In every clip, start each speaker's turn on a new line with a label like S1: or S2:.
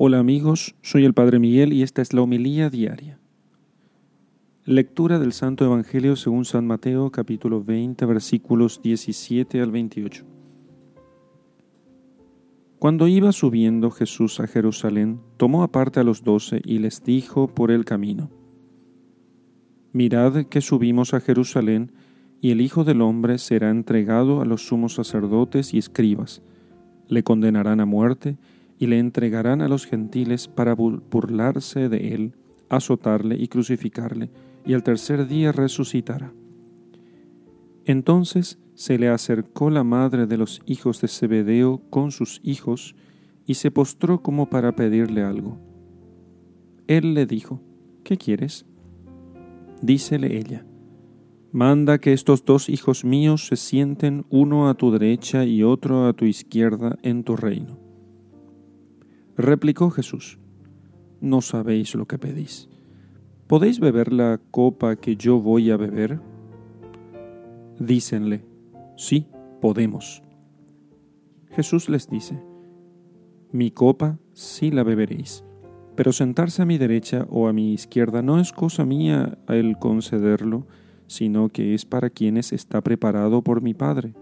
S1: Hola amigos, soy el Padre Miguel y esta es la homilía diaria. Lectura del Santo Evangelio según San Mateo capítulo 20 versículos 17 al 28. Cuando iba subiendo Jesús a Jerusalén, tomó aparte a los doce y les dijo por el camino, Mirad que subimos a Jerusalén, y el Hijo del Hombre será entregado a los sumos sacerdotes y escribas, le condenarán a muerte, le entregarán a los gentiles para burlarse de él, azotarle y crucificarle, y al tercer día resucitará. Entonces se le acercó la madre de los hijos de Zebedeo con sus hijos, y se postró como para pedirle algo. Él le dijo, ¿qué quieres? Dícele ella, Manda que estos dos hijos míos se sienten uno a tu derecha y otro a tu izquierda en tu reino. Replicó Jesús, No sabéis lo que pedís. ¿Podéis beber la copa que yo voy a beber? Dícenle, Sí, podemos. Jesús les dice, Mi copa sí la beberéis, pero sentarse a mi derecha o a mi izquierda no es cosa mía el concederlo, sino que es para quienes está preparado por mi Padre.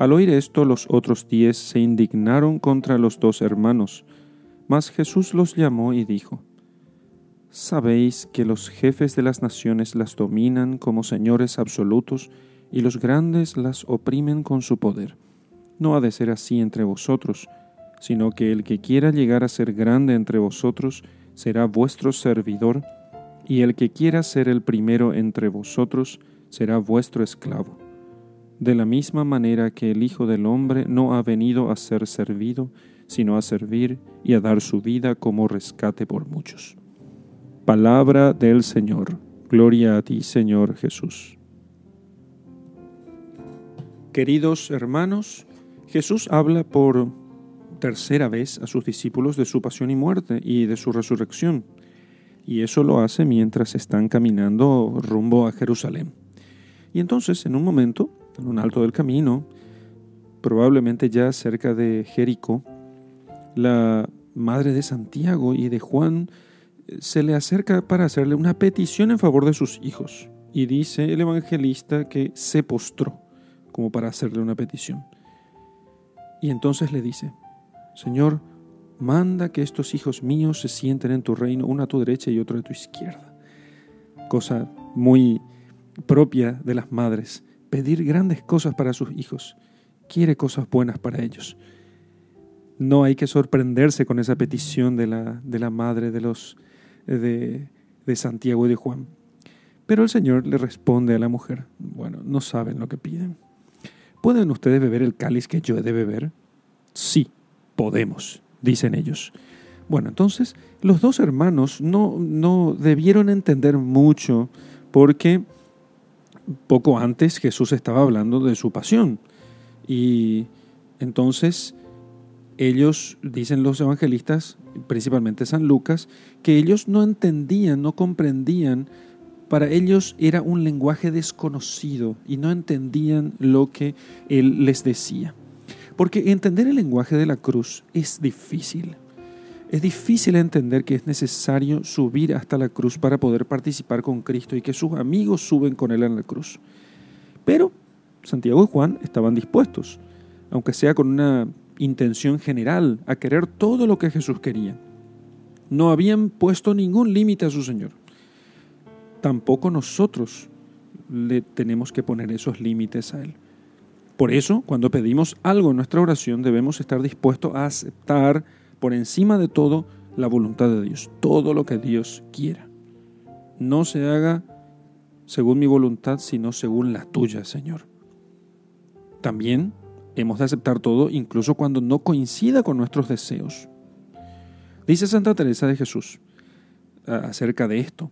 S1: Al oír esto, los otros diez se indignaron contra los dos hermanos, mas Jesús los llamó y dijo, Sabéis que los jefes de las naciones las dominan como señores absolutos, y los grandes las oprimen con su poder. No ha de ser así entre vosotros, sino que el que quiera llegar a ser grande entre vosotros será vuestro servidor, y el que quiera ser el primero entre vosotros será vuestro esclavo de la misma manera que el Hijo del Hombre no ha venido a ser servido, sino a servir y a dar su vida como rescate por muchos. Palabra del Señor. Gloria a ti, Señor Jesús. Queridos hermanos, Jesús habla por tercera vez a sus discípulos de su pasión y muerte y de su resurrección, y eso lo hace mientras están caminando rumbo a Jerusalén. Y entonces, en un momento, en un alto del camino, probablemente ya cerca de Jericó, la madre de Santiago y de Juan eh, se le acerca para hacerle una petición en favor de sus hijos. Y dice el evangelista que se postró como para hacerle una petición. Y entonces le dice, Señor, manda que estos hijos míos se sienten en tu reino, uno a tu derecha y otro a tu izquierda. Cosa muy propia de las madres pedir grandes cosas para sus hijos, quiere cosas buenas para ellos. No hay que sorprenderse con esa petición de la, de la madre de, los, de, de Santiago y de Juan. Pero el Señor le responde a la mujer, bueno, no saben lo que piden. ¿Pueden ustedes beber el cáliz que yo he de beber? Sí, podemos, dicen ellos. Bueno, entonces los dos hermanos no, no debieron entender mucho porque poco antes Jesús estaba hablando de su pasión. Y entonces ellos, dicen los evangelistas, principalmente San Lucas, que ellos no entendían, no comprendían, para ellos era un lenguaje desconocido y no entendían lo que Él les decía. Porque entender el lenguaje de la cruz es difícil. Es difícil entender que es necesario subir hasta la cruz para poder participar con Cristo y que sus amigos suben con Él en la cruz. Pero Santiago y Juan estaban dispuestos, aunque sea con una intención general, a querer todo lo que Jesús quería. No habían puesto ningún límite a su Señor. Tampoco nosotros le tenemos que poner esos límites a Él. Por eso, cuando pedimos algo en nuestra oración, debemos estar dispuestos a aceptar por encima de todo la voluntad de Dios, todo lo que Dios quiera. No se haga según mi voluntad, sino según la tuya, Señor. También hemos de aceptar todo, incluso cuando no coincida con nuestros deseos. Dice Santa Teresa de Jesús acerca de esto.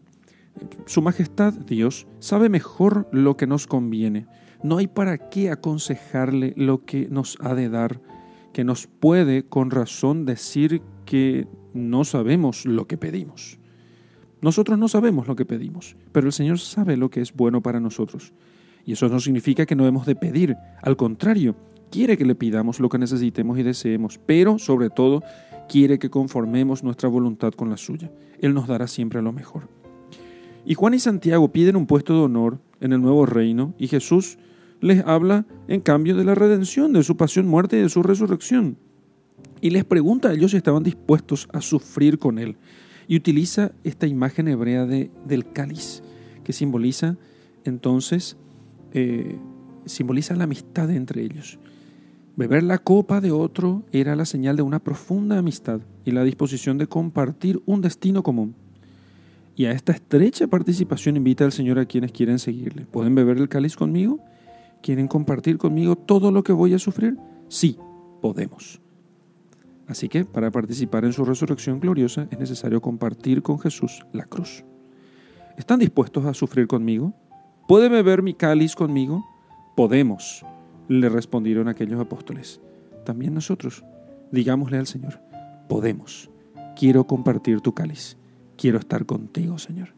S1: Su Majestad Dios sabe mejor lo que nos conviene. No hay para qué aconsejarle lo que nos ha de dar que nos puede con razón decir que no sabemos lo que pedimos. Nosotros no sabemos lo que pedimos, pero el Señor sabe lo que es bueno para nosotros. Y eso no significa que no hemos de pedir, al contrario, quiere que le pidamos lo que necesitemos y deseemos, pero sobre todo quiere que conformemos nuestra voluntad con la suya. Él nos dará siempre lo mejor. Y Juan y Santiago piden un puesto de honor en el nuevo reino y Jesús les habla en cambio de la redención, de su pasión, muerte y de su resurrección. Y les pregunta a ellos si estaban dispuestos a sufrir con Él. Y utiliza esta imagen hebrea de, del cáliz, que simboliza entonces, eh, simboliza la amistad entre ellos. Beber la copa de otro era la señal de una profunda amistad y la disposición de compartir un destino común. Y a esta estrecha participación invita al Señor a quienes quieren seguirle. ¿Pueden beber el cáliz conmigo? ¿Quieren compartir conmigo todo lo que voy a sufrir? Sí, podemos. Así que para participar en su resurrección gloriosa es necesario compartir con Jesús la cruz. ¿Están dispuestos a sufrir conmigo? ¿Puede beber mi cáliz conmigo? Podemos, le respondieron aquellos apóstoles. También nosotros, digámosle al Señor, podemos. Quiero compartir tu cáliz. Quiero estar contigo, Señor.